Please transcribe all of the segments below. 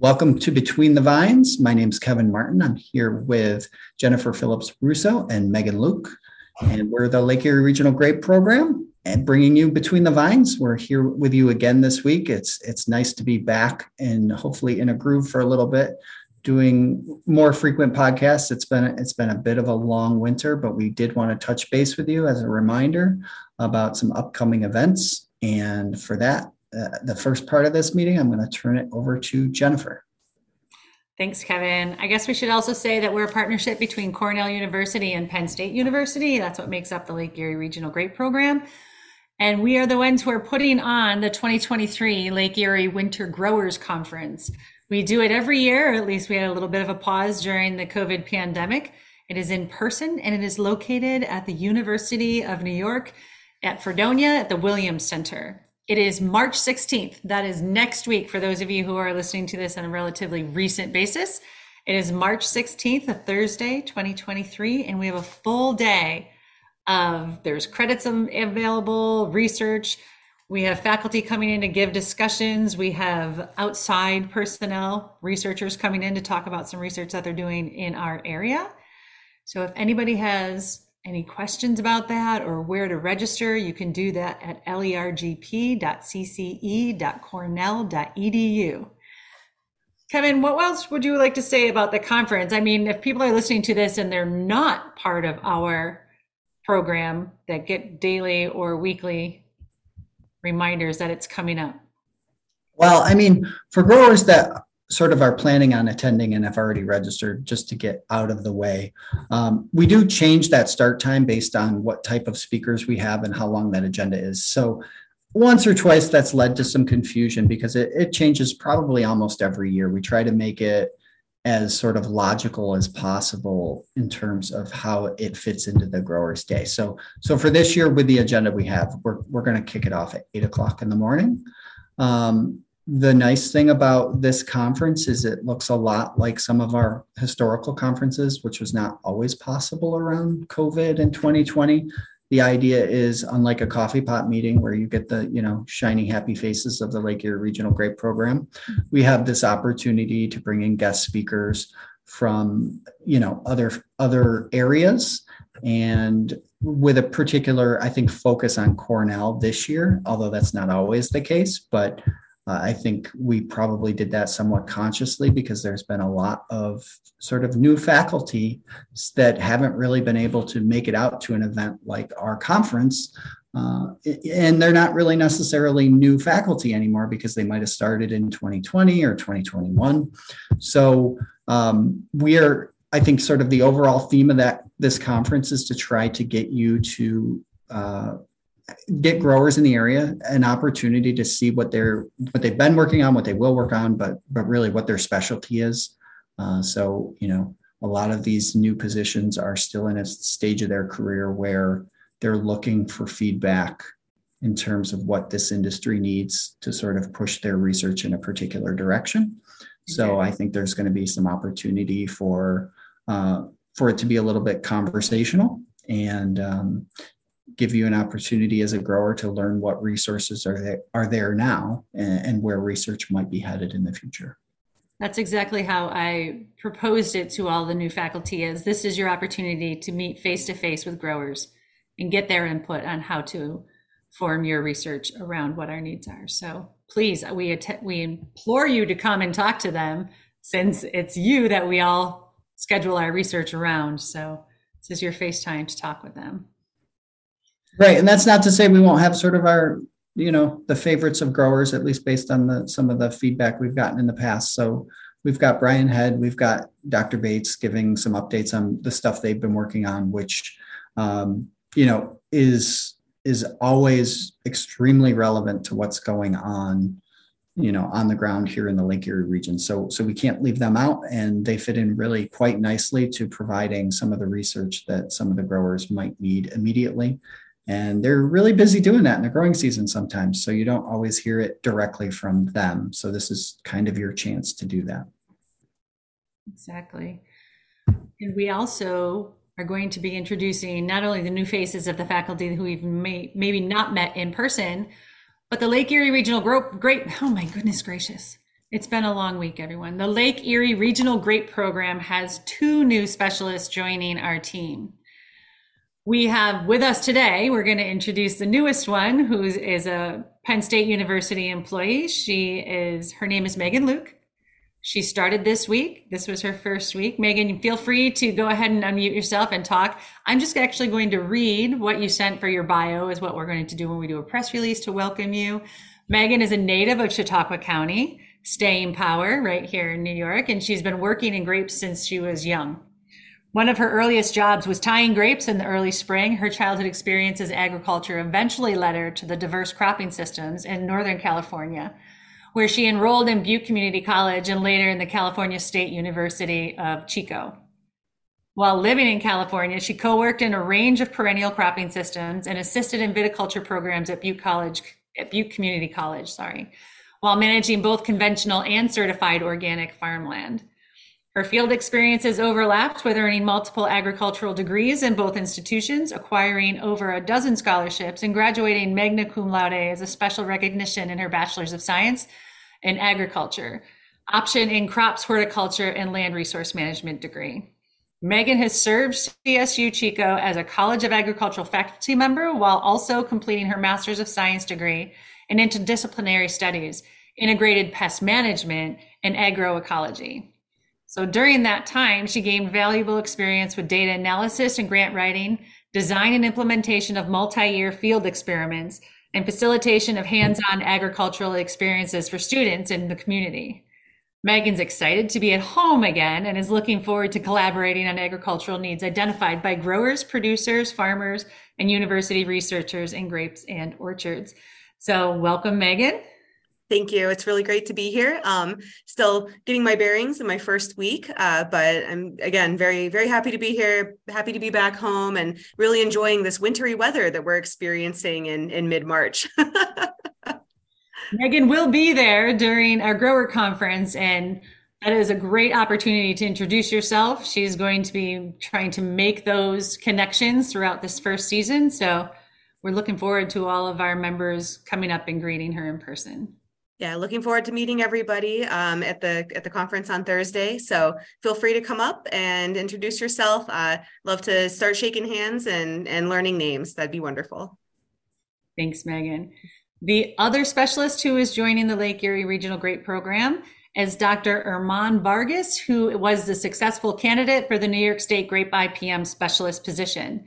Welcome to Between the Vines. My name is Kevin Martin. I'm here with Jennifer Phillips Russo and Megan Luke, and we're the Lake Erie Regional Grape Program and bringing you Between the Vines. We're here with you again this week. It's it's nice to be back and hopefully in a groove for a little bit, doing more frequent podcasts. It's been it's been a bit of a long winter, but we did want to touch base with you as a reminder about some upcoming events. And for that, uh, the first part of this meeting, I'm going to turn it over to Jennifer. Thanks, Kevin. I guess we should also say that we're a partnership between Cornell University and Penn State University. That's what makes up the Lake Erie Regional Grape Program. And we are the ones who are putting on the 2023 Lake Erie Winter Growers Conference. We do it every year, or at least we had a little bit of a pause during the COVID pandemic. It is in person and it is located at the University of New York at Fredonia at the Williams Center. It is March 16th. That is next week for those of you who are listening to this on a relatively recent basis. It is March 16th, a Thursday, 2023, and we have a full day of there's credits available, research. We have faculty coming in to give discussions. We have outside personnel, researchers coming in to talk about some research that they're doing in our area. So if anybody has any questions about that or where to register, you can do that at lergp.cce.cornell.edu. Kevin, what else would you like to say about the conference? I mean, if people are listening to this and they're not part of our program that get daily or weekly reminders that it's coming up. Well, I mean, for growers that sort of are planning on attending and have already registered just to get out of the way. Um, we do change that start time based on what type of speakers we have and how long that agenda is. So once or twice that's led to some confusion because it, it changes probably almost every year. We try to make it as sort of logical as possible in terms of how it fits into the grower's day. So, so for this year with the agenda we have, we're, we're going to kick it off at eight o'clock in the morning. Um, the nice thing about this conference is it looks a lot like some of our historical conferences, which was not always possible around COVID in 2020. The idea is unlike a coffee pot meeting where you get the, you know, shiny happy faces of the Lake Erie Regional Grape Program, we have this opportunity to bring in guest speakers from, you know, other other areas and with a particular, I think, focus on Cornell this year, although that's not always the case, but uh, I think we probably did that somewhat consciously because there's been a lot of sort of new faculty that haven't really been able to make it out to an event like our conference. Uh, and they're not really necessarily new faculty anymore because they might have started in 2020 or 2021. So um, we are, I think, sort of the overall theme of that this conference is to try to get you to uh, get growers in the area an opportunity to see what they're what they've been working on, what they will work on, but but really what their specialty is. Uh, so you know, a lot of these new positions are still in a stage of their career where they're looking for feedback in terms of what this industry needs to sort of push their research in a particular direction. So I think there's going to be some opportunity for uh, for it to be a little bit conversational and um, give you an opportunity as a grower to learn what resources are there, are there now and, and where research might be headed in the future. That's exactly how I proposed it to all the new faculty is this is your opportunity to meet face to face with growers and get their input on how to form your research around what our needs are. So please, we att- we implore you to come and talk to them since it's you that we all schedule our research around. So this is your face time to talk with them. Right, and that's not to say we won't have sort of our, you know, the favorites of growers, at least based on the some of the feedback we've gotten in the past. So we've got Bryan Hed, we've got Dr. Bates giving some updates on the stuff they've been working on, which, um, you know, is is always extremely relevant to what's going on you know on the ground here in the lake erie region so so we can't leave them out and they fit in really quite nicely to providing some of the research that some of the growers might need immediately and they're really busy doing that in the growing season sometimes. So you don't always hear it directly from them. So this is kind of your chance to do that. Exactly. And we also are going to be introducing not only the new faces of the faculty who we've may, maybe not met in person, but the Lake Erie Regional Great. oh my goodness gracious, It's been a long week, everyone. The Lake Erie Regional Grape Program has two new specialists joining our team. We have with us today, we're going to introduce the newest one, who is a Penn State University employee. She is, her name is Megan Luke. She started this week. This was her first week. Megan, feel free to go ahead and unmute yourself and talk. I'm just actually going to read what you sent for your bio, is what we're going to do when we do a press release to welcome you. Megan is a native of Chautauqua County staying power right here in New York, and she's been working in grapes since she was young. One of her earliest jobs was tying grapes in the early spring. Her childhood experience as agriculture eventually led her to the diverse cropping systems in Northern California, where she enrolled in Butte Community College and later in the California State University of Chico. While living in California, she co-worked in a range of perennial cropping systems and assisted in viticulture programs at Butte College, at Butte Community College, sorry, while managing both conventional and certified organic farmland. Her field experiences overlapped with earning multiple agricultural degrees in both institutions, acquiring over a dozen scholarships, and graduating magna cum laude as a special recognition in her Bachelor's of Science in Agriculture, option in crops, horticulture, and land resource management degree. Megan has served CSU Chico as a College of Agricultural faculty member while also completing her Master's of Science degree in interdisciplinary studies, integrated pest management, and agroecology. So during that time, she gained valuable experience with data analysis and grant writing, design and implementation of multi-year field experiments, and facilitation of hands-on agricultural experiences for students in the community. Megan's excited to be at home again and is looking forward to collaborating on agricultural needs identified by growers, producers, farmers, and university researchers in grapes and orchards. So, welcome, Megan. Thank you. It's really great to be here. Um, still getting my bearings in my first week, uh, but I'm again very, very happy to be here. Happy to be back home and really enjoying this wintry weather that we're experiencing in in mid March. Megan will be there during our grower conference, and that is a great opportunity to introduce yourself. She's going to be trying to make those connections throughout this first season. So we're looking forward to all of our members coming up and greeting her in person. Yeah, looking forward to meeting everybody um, at the at the conference on Thursday. So feel free to come up and introduce yourself. Uh, love to start shaking hands and and learning names. That'd be wonderful. Thanks, Megan. The other specialist who is joining the Lake Erie Regional Grape Program is Dr. Erman Vargas, who was the successful candidate for the New York State Grape IPM specialist position.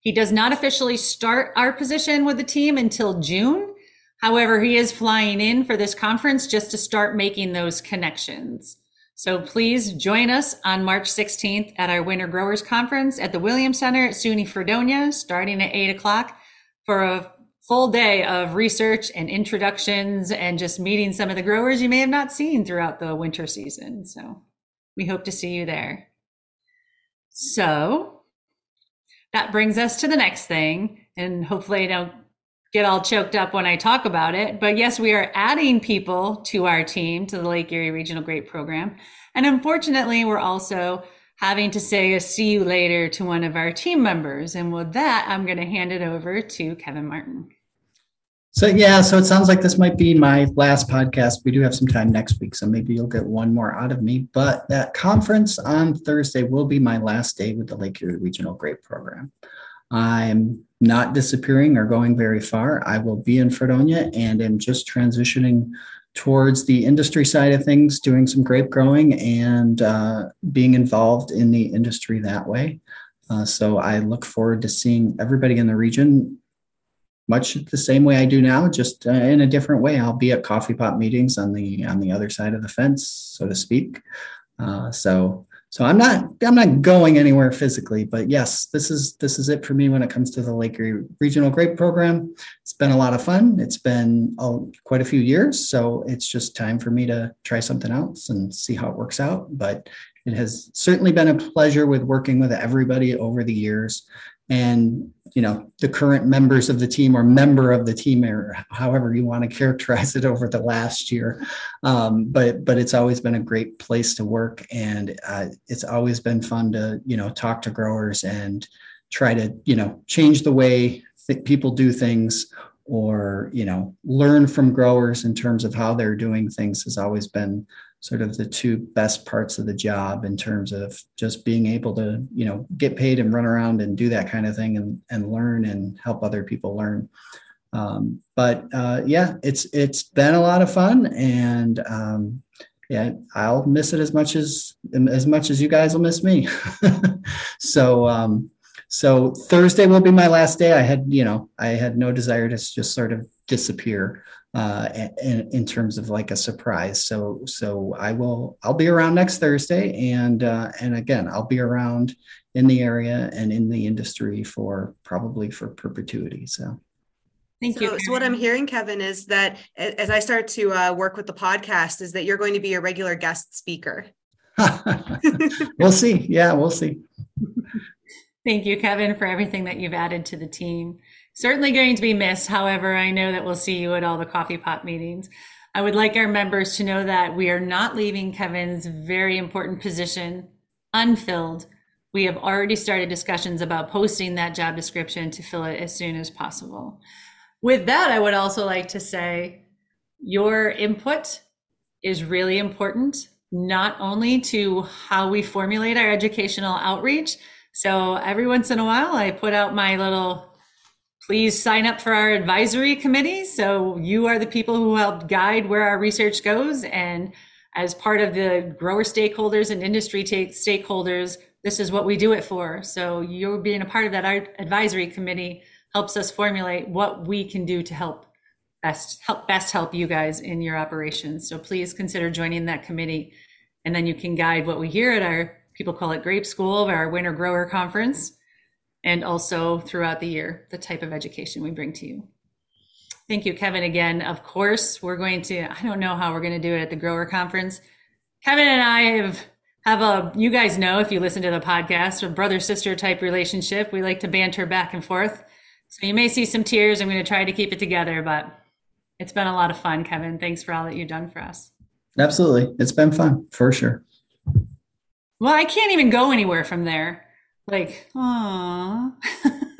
He does not officially start our position with the team until June. However, he is flying in for this conference just to start making those connections. So please join us on March 16th at our Winter Growers Conference at the Williams Center at SUNY Fredonia, starting at 8 o'clock for a full day of research and introductions and just meeting some of the growers you may have not seen throughout the winter season. So we hope to see you there. So that brings us to the next thing. And hopefully I don't get all choked up when I talk about it. But yes, we are adding people to our team, to the Lake Erie Regional Grape Program. And unfortunately, we're also having to say a see you later to one of our team members. And with that, I'm going to hand it over to Kevin Martin. So yeah, so it sounds like this might be my last podcast. We do have some time next week, so maybe you'll get one more out of me. But that conference on Thursday will be my last day with the Lake Erie Regional Grape Program. I'm not disappearing or going very far. I will be in Fredonia and am just transitioning towards the industry side of things, doing some grape growing and uh, being involved in the industry that way. Uh, so I look forward to seeing everybody in the region much the same way I do now, just uh, in a different way. I'll be at coffee pot meetings on the on the other side of the fence, so to speak. Uh, so so I'm not I'm not going anywhere physically, but yes, this is this is it for me when it comes to the Lake Regional Grape Program. It's been a lot of fun. It's been oh, quite a few years, so it's just time for me to try something else and see how it works out. But it has certainly been a pleasure with working with everybody over the years and you know the current members of the team or member of the team or however you want to characterize it over the last year. Um, but but it's always been a great place to work and uh, it's always been fun to you know talk to growers and try to you know change the way th- people do things or you know learn from growers in terms of how they're doing things has always been sort of the two best parts of the job in terms of just being able to you know get paid and run around and do that kind of thing and, and learn and help other people learn. Um, but uh, yeah it's it's been a lot of fun and um, yeah i'll miss it as much as as much as you guys will miss me. So um, so thursday will be my last day i had you know i had no desire to just sort of disappear uh, in, in, terms of like a surprise. So so I will I'll be around next Thursday, and uh, and again I'll be around in the area and in the industry for probably for perpetuity. So. Thank so, you. So what I'm hearing, Kevin, is that as I start to uh, work with the podcast, is that you're going to be a regular guest speaker. we'll see. Yeah, we'll see. Thank you, Kevin, for everything that you've added to the team certainly going to be missed. However, I know that we'll see you at all the coffee pot meetings. I would like our members to know that we are not leaving Kevin's very important position unfilled. We have already started discussions about posting that job description to fill it as soon as possible. With that, I would also like to say your input is really important, not only to how we formulate our educational outreach. So every once in a while, I put out my little please sign up for our advisory committee. So you are the people who help guide where our research goes. And as part of the grower stakeholders and industry stakeholders, this is what we do it for. So you're being a part of that advisory committee helps us formulate what we can do to help best help best help you guys in your operations. So please consider joining that committee. And then you can guide what we hear at our people call it grape school, our winter grower conference and also throughout the year, the type of education we bring to you. Thank you, Kevin. Again, of course, we're going to, I don't know how we're going to do it at the grower conference. Kevin and I have have a you guys know if you listen to the podcast a brother sister type relationship. We like to banter back and forth. So you may see some tears. I'm going to try to keep it together but it's been a lot of fun kevin. Thanks for all that you've done for us. Absolutely. It's been fun for sure well i can't even go anywhere from there like, uh,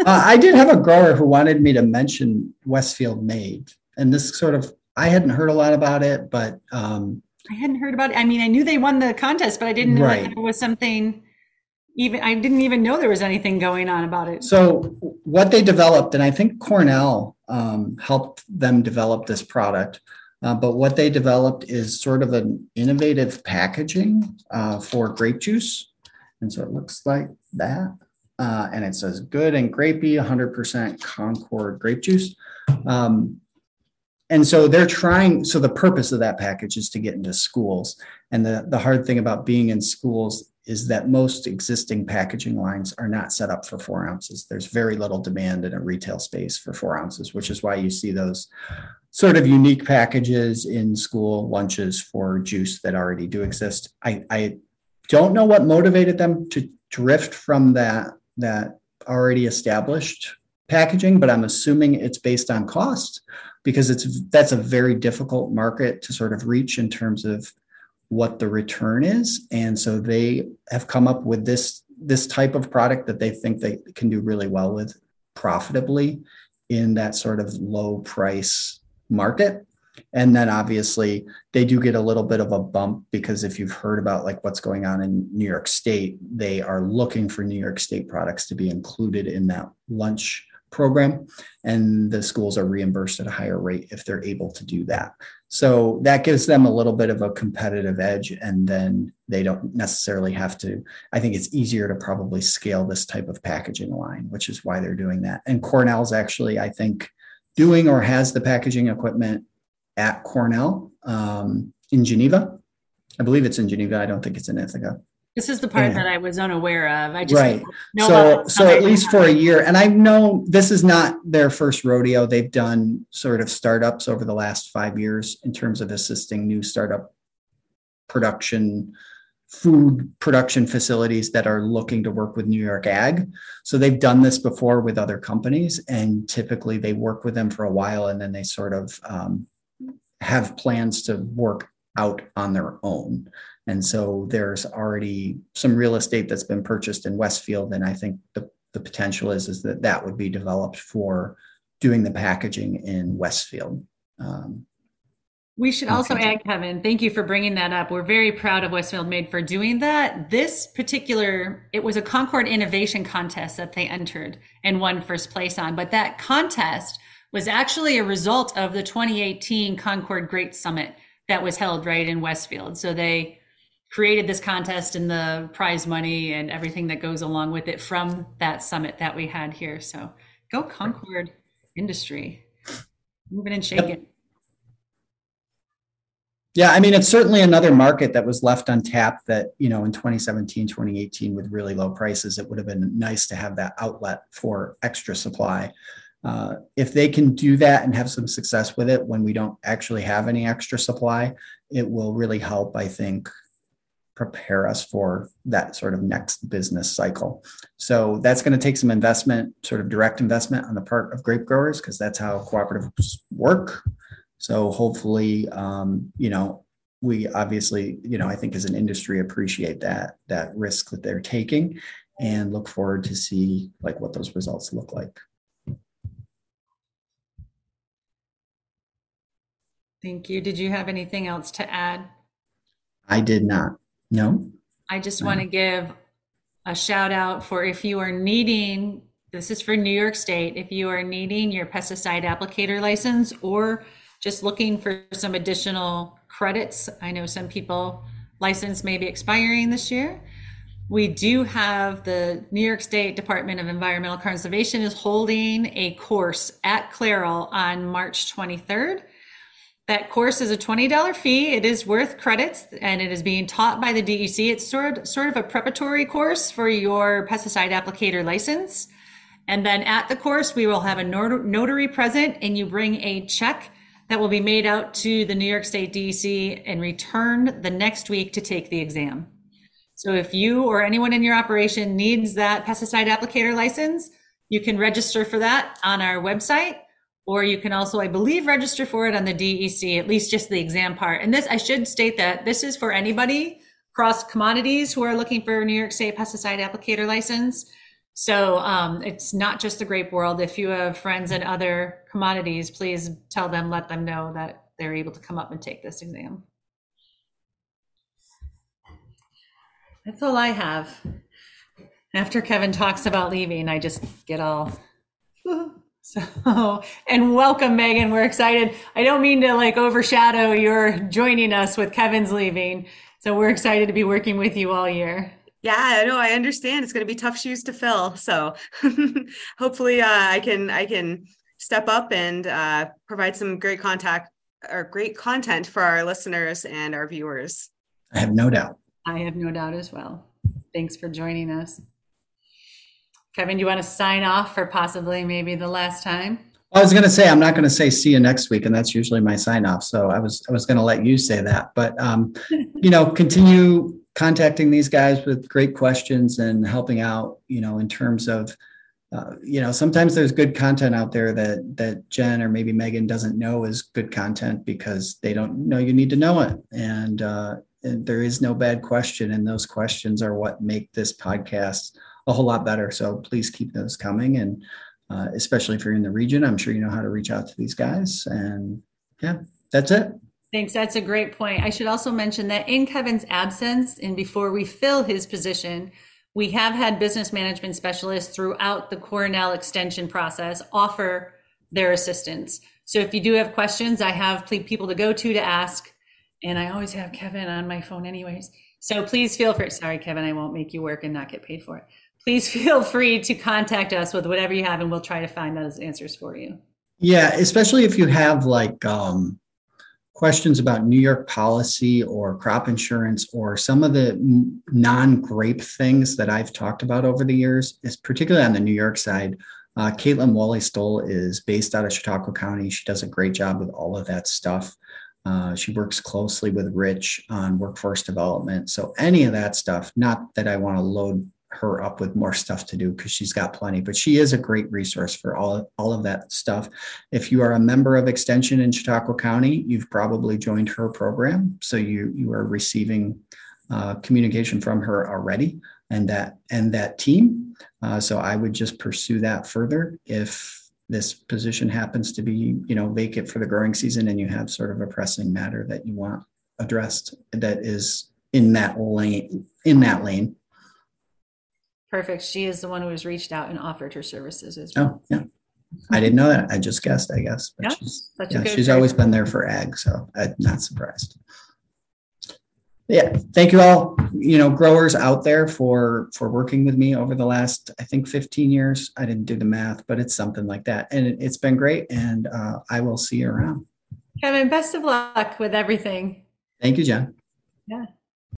I did have a grower who wanted me to mention Westfield Made, and this sort of I hadn't heard a lot about it, but um, I hadn't heard about it. I mean, I knew they won the contest, but I didn't know right. there was something. Even I didn't even know there was anything going on about it. So what they developed, and I think Cornell um, helped them develop this product. Uh, but what they developed is sort of an innovative packaging uh, for grape juice. And so it looks like that. Uh, and it says good and grapey, 100% Concord grape juice. Um, and so they're trying, so the purpose of that package is to get into schools. And the, the hard thing about being in schools is that most existing packaging lines are not set up for four ounces. There's very little demand in a retail space for four ounces, which is why you see those sort of unique packages in school lunches for juice that already do exist. I, I don't know what motivated them to drift from that that already established packaging, but I'm assuming it's based on cost because it's that's a very difficult market to sort of reach in terms of what the return is. And so they have come up with this this type of product that they think they can do really well with profitably in that sort of low price market and then obviously they do get a little bit of a bump because if you've heard about like what's going on in new york state they are looking for new york state products to be included in that lunch program and the schools are reimbursed at a higher rate if they're able to do that so that gives them a little bit of a competitive edge and then they don't necessarily have to i think it's easier to probably scale this type of packaging line which is why they're doing that and cornell's actually i think doing or has the packaging equipment at Cornell um, in Geneva. I believe it's in Geneva. I don't think it's in Ithaca. This is the part yeah. that I was unaware of. I just right. so so at least for a year, and I know this is not their first rodeo. They've done sort of startups over the last five years in terms of assisting new startup production food production facilities that are looking to work with New York Ag. So they've done this before with other companies, and typically they work with them for a while, and then they sort of um, have plans to work out on their own. And so there's already some real estate that's been purchased in Westfield. And I think the, the potential is, is that that would be developed for doing the packaging in Westfield. Um, we should also add, Kevin, thank you for bringing that up. We're very proud of Westfield Made for doing that. This particular, it was a Concord Innovation Contest that they entered and won first place on. But that contest was actually a result of the 2018 Concord Grape Summit that was held right in Westfield. So they created this contest and the prize money and everything that goes along with it from that summit that we had here. So go Concord industry, moving and shaking. Yep. Yeah, I mean, it's certainly another market that was left untapped that, you know, in 2017, 2018, with really low prices, it would have been nice to have that outlet for extra supply. Uh, if they can do that and have some success with it when we don't actually have any extra supply, it will really help, I think, prepare us for that sort of next business cycle. So that's going to take some investment, sort of direct investment on the part of grape growers, because that's how cooperatives work. So hopefully, um, you know, we obviously, you know, I think as an industry appreciate that that risk that they're taking and look forward to see like what those results look like. Thank you. Did you have anything else to add? I did not. No. I just no. want to give a shout out for if you are needing this is for New York State, if you are needing your pesticide applicator license or just looking for some additional credits. I know some people license may be expiring this year. We do have the New York State Department of Environmental Conservation is holding a course at CLEREL on March 23rd. That course is a $20 fee. It is worth credits and it is being taught by the DEC. It's sort, sort of a preparatory course for your pesticide applicator license. And then at the course, we will have a notary present and you bring a check that will be made out to the New York State DEC and returned the next week to take the exam. So if you or anyone in your operation needs that pesticide applicator license, you can register for that on our website, or you can also, I believe, register for it on the DEC, at least just the exam part. And this, I should state that this is for anybody across commodities who are looking for a New York State pesticide applicator license. So um, it's not just the grape world. If you have friends in other commodities, please tell them, let them know that they're able to come up and take this exam. That's all I have. After Kevin talks about leaving, I just get all so and welcome Megan. We're excited. I don't mean to like overshadow your joining us with Kevin's leaving. So we're excited to be working with you all year. Yeah, no, I understand. It's going to be tough shoes to fill. So hopefully, uh, I can I can step up and uh, provide some great contact or great content for our listeners and our viewers. I have no doubt. I have no doubt as well. Thanks for joining us. Kevin, do you want to sign off for possibly maybe the last time? I was going to say I'm not going to say see you next week, and that's usually my sign off. So I was I was going to let you say that, but um, you know, continue contacting these guys with great questions and helping out, you know, in terms of, uh, you know, sometimes there's good content out there that that Jen or maybe Megan doesn't know is good content because they don't know you need to know it, and, uh, and there is no bad question, and those questions are what make this podcast a whole lot better. So please keep those coming, and uh, especially if you're in the region, I'm sure you know how to reach out to these guys, and yeah, that's it. Thanks. That's a great point. I should also mention that in Kevin's absence and before we fill his position, we have had business management specialists throughout the Cornell extension process offer their assistance. So if you do have questions, I have people to go to to ask. And I always have Kevin on my phone, anyways. So please feel free. Sorry, Kevin, I won't make you work and not get paid for it. Please feel free to contact us with whatever you have, and we'll try to find those answers for you. Yeah, especially if you have like um, questions about New York policy or crop insurance or some of the non grape things that I've talked about over the years, is particularly on the New York side. Uh, Katelyn Walley Stoll is based out of Chautauqua County. She does a great job with all of that stuff. Uh, she works closely with Rich on workforce development. So, any of that stuff, not that I want to load her up with more stuff to do because she's got plenty but she is a great resource for all, all of that stuff if you are a member of extension in chautauqua county you've probably joined her program so you you are receiving uh, communication from her already and that and that team uh, so i would just pursue that further if this position happens to be, you know, vacant for the growing season and you have sort of a pressing matter that you want addressed that is in that lane, in that lane. Perfect. She is the one who has reached out and offered her services as well. Oh, yeah. I didn't know that. I just guessed, I guess. but Yeah, she's- such a yeah, good She's always been there for ag, so I'm not surprised. Yeah, thank you all, you know, growers out there for, for working with me over the last, I think fifteen years. I didn't do the math, but it's something like that. And it- it's been great and uh, I will see you around. Kevin, best of luck with everything. Thank you, Jen. Yeah.